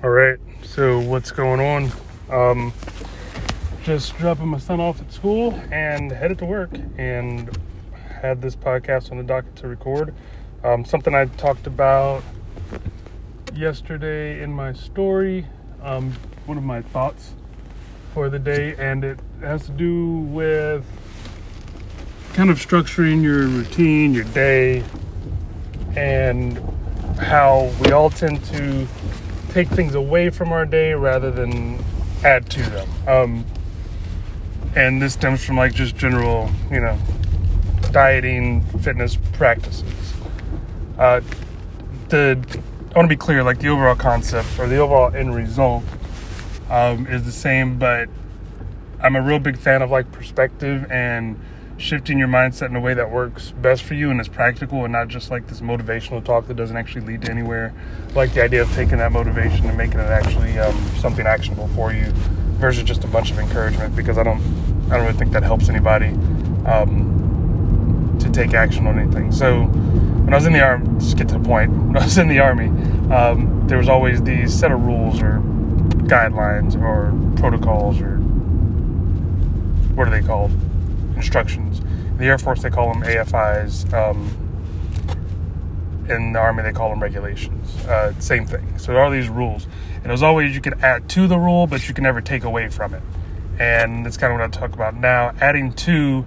All right, so what's going on? Um, just dropping my son off at school and headed to work, and had this podcast on the docket to record. Um, something I talked about yesterday in my story, um, one of my thoughts for the day, and it has to do with kind of structuring your routine, your day, and how we all tend to take things away from our day rather than add to them. Um, and this stems from like just general, you know, dieting, fitness practices. Uh, the I want to be clear, like the overall concept or the overall end result um, is the same, but I'm a real big fan of like perspective and shifting your mindset in a way that works best for you and is practical and not just like this motivational talk that doesn't actually lead to anywhere. like the idea of taking that motivation and making it actually um, something actionable for you versus just a bunch of encouragement because I don't I don't really think that helps anybody um, to take action on anything. So when I was in the army, just get to the point. When I was in the army, um, there was always these set of rules or guidelines or protocols or what are they called? Instructions. In the Air Force, they call them AFIs. Um, in the Army, they call them regulations. Uh, same thing. So there are these rules. And as always, you can add to the rule, but you can never take away from it. And that's kind of what I talk about now. Adding to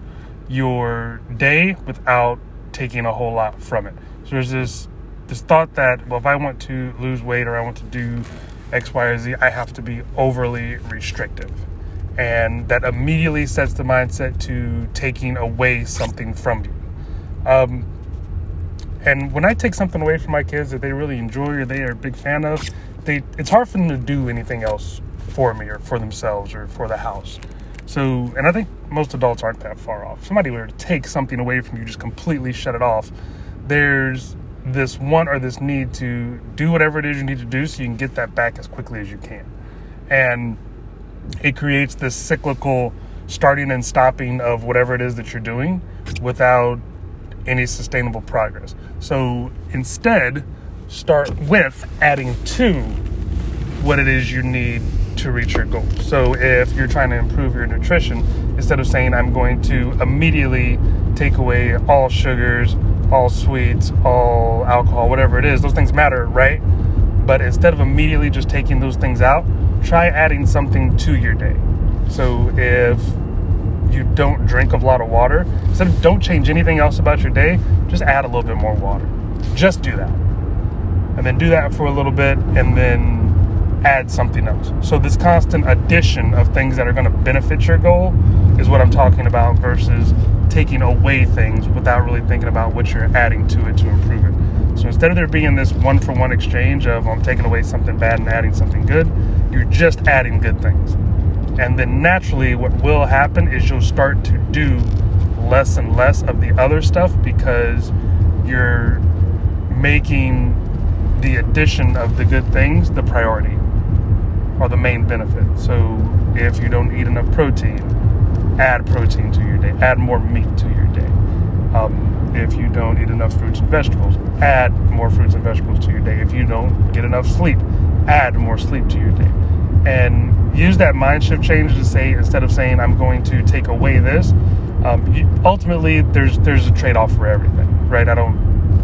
your day without taking a whole lot from it. So there's this this thought that well, if I want to lose weight or I want to do X, Y, or Z, I have to be overly restrictive and that immediately sets the mindset to taking away something from you. Um, and when I take something away from my kids that they really enjoy or they are a big fan of, they it's hard for them to do anything else for me or for themselves or for the house. So, and I think most adults aren't that far off. Somebody were to take something away from you, just completely shut it off. There's this want or this need to do whatever it is you need to do so you can get that back as quickly as you can. And it creates this cyclical starting and stopping of whatever it is that you're doing without any sustainable progress. So instead, start with adding to what it is you need to reach your goal. So if you're trying to improve your nutrition, instead of saying I'm going to immediately take away all sugars, all sweets, all alcohol, whatever it is, those things matter, right? But instead of immediately just taking those things out, try adding something to your day. So if you don't drink a lot of water, instead of don't change anything else about your day, just add a little bit more water. Just do that. And then do that for a little bit and then add something else. So this constant addition of things that are going to benefit your goal is what I'm talking about versus taking away things without really thinking about what you're adding to it to improve it. So instead of there being this one for one exchange of I'm taking away something bad and adding something good, you're just adding good things. And then naturally, what will happen is you'll start to do less and less of the other stuff because you're making the addition of the good things the priority or the main benefit. So if you don't eat enough protein, add protein to your day, add more meat to your day. Um, if you don't eat enough fruits and vegetables, add more fruits and vegetables to your day. If you don't get enough sleep, add more sleep to your day. And use that mind shift change to say instead of saying I'm going to take away this, um, you, ultimately there's there's a trade off for everything, right? I don't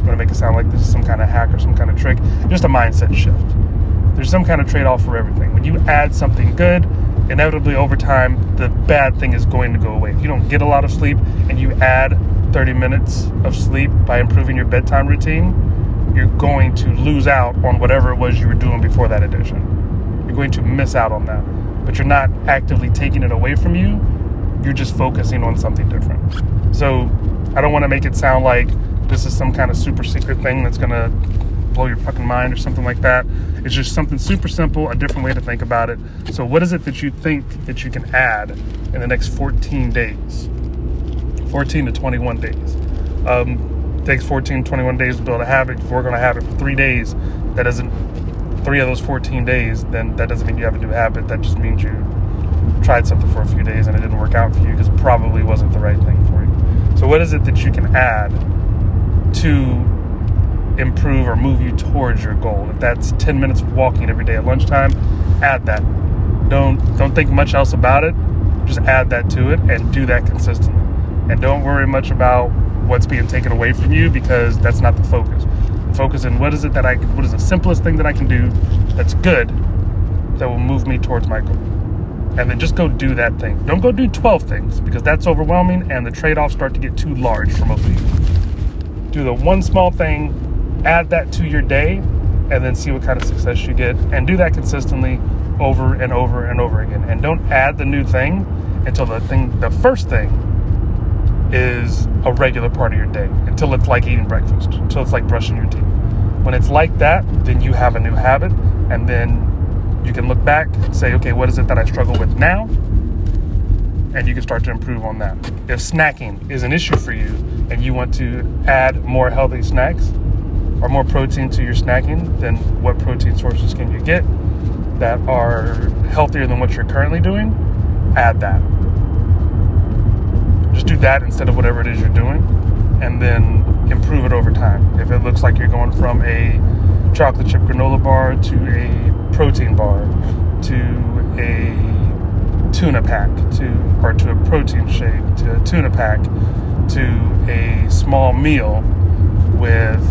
want to make it sound like this is some kind of hack or some kind of trick. Just a mindset shift. There's some kind of trade off for everything. When you add something good, inevitably over time the bad thing is going to go away. If you don't get a lot of sleep and you add 30 minutes of sleep by improving your bedtime routine, you're going to lose out on whatever it was you were doing before that addition. You're going to miss out on that. But you're not actively taking it away from you, you're just focusing on something different. So I don't want to make it sound like this is some kind of super secret thing that's going to blow your fucking mind or something like that. It's just something super simple, a different way to think about it. So, what is it that you think that you can add in the next 14 days? 14 to 21 days. Um, takes 14, to 21 days to build a habit. If we're going to have it for three days, that doesn't, three of those 14 days, then that doesn't mean you have a new habit. That just means you tried something for a few days and it didn't work out for you because it probably wasn't the right thing for you. So, what is it that you can add to improve or move you towards your goal. If that's 10 minutes of walking every day at lunchtime, add that. Don't don't think much else about it. Just add that to it and do that consistently. And don't worry much about what's being taken away from you because that's not the focus. Focus in what is it that I what is the simplest thing that I can do that's good that will move me towards my goal. And then just go do that thing. Don't go do 12 things because that's overwhelming and the trade-offs start to get too large for most people. Do the one small thing, add that to your day, and then see what kind of success you get. And do that consistently over and over and over again. And don't add the new thing until the thing the first thing is a regular part of your day until it's like eating breakfast, until it's like brushing your teeth. When it's like that, then you have a new habit, and then you can look back, say, okay, what is it that I struggle with now? And you can start to improve on that. If snacking is an issue for you and you want to add more healthy snacks or more protein to your snacking, then what protein sources can you get that are healthier than what you're currently doing? Add that do that instead of whatever it is you're doing and then improve it over time. If it looks like you're going from a chocolate chip granola bar to a protein bar to a tuna pack to or to a protein shake to a tuna pack to a small meal with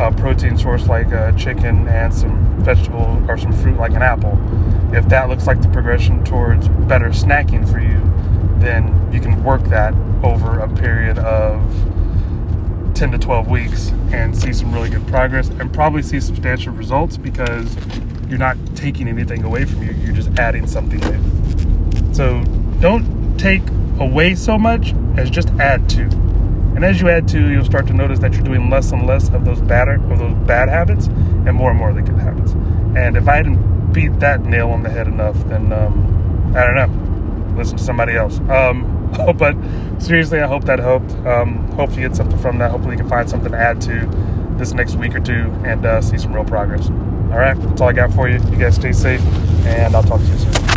a protein source like a chicken and some vegetable or some fruit like an apple. If that looks like the progression towards better snacking for you, then you can work that over a period of 10 to 12 weeks and see some really good progress and probably see substantial results because you're not taking anything away from you, you're just adding something new. So don't take away so much as just add to. And as you add to, you'll start to notice that you're doing less and less of those bad of those bad habits and more and more of the good habits. And if I didn't beat that nail on the head enough, then um, I don't know listen to somebody else. Um, but seriously, I hope that helped. Um, hopefully, you get something from that. Hopefully, you can find something to add to this next week or two and uh, see some real progress. All right, that's all I got for you. You guys stay safe, and I'll talk to you soon.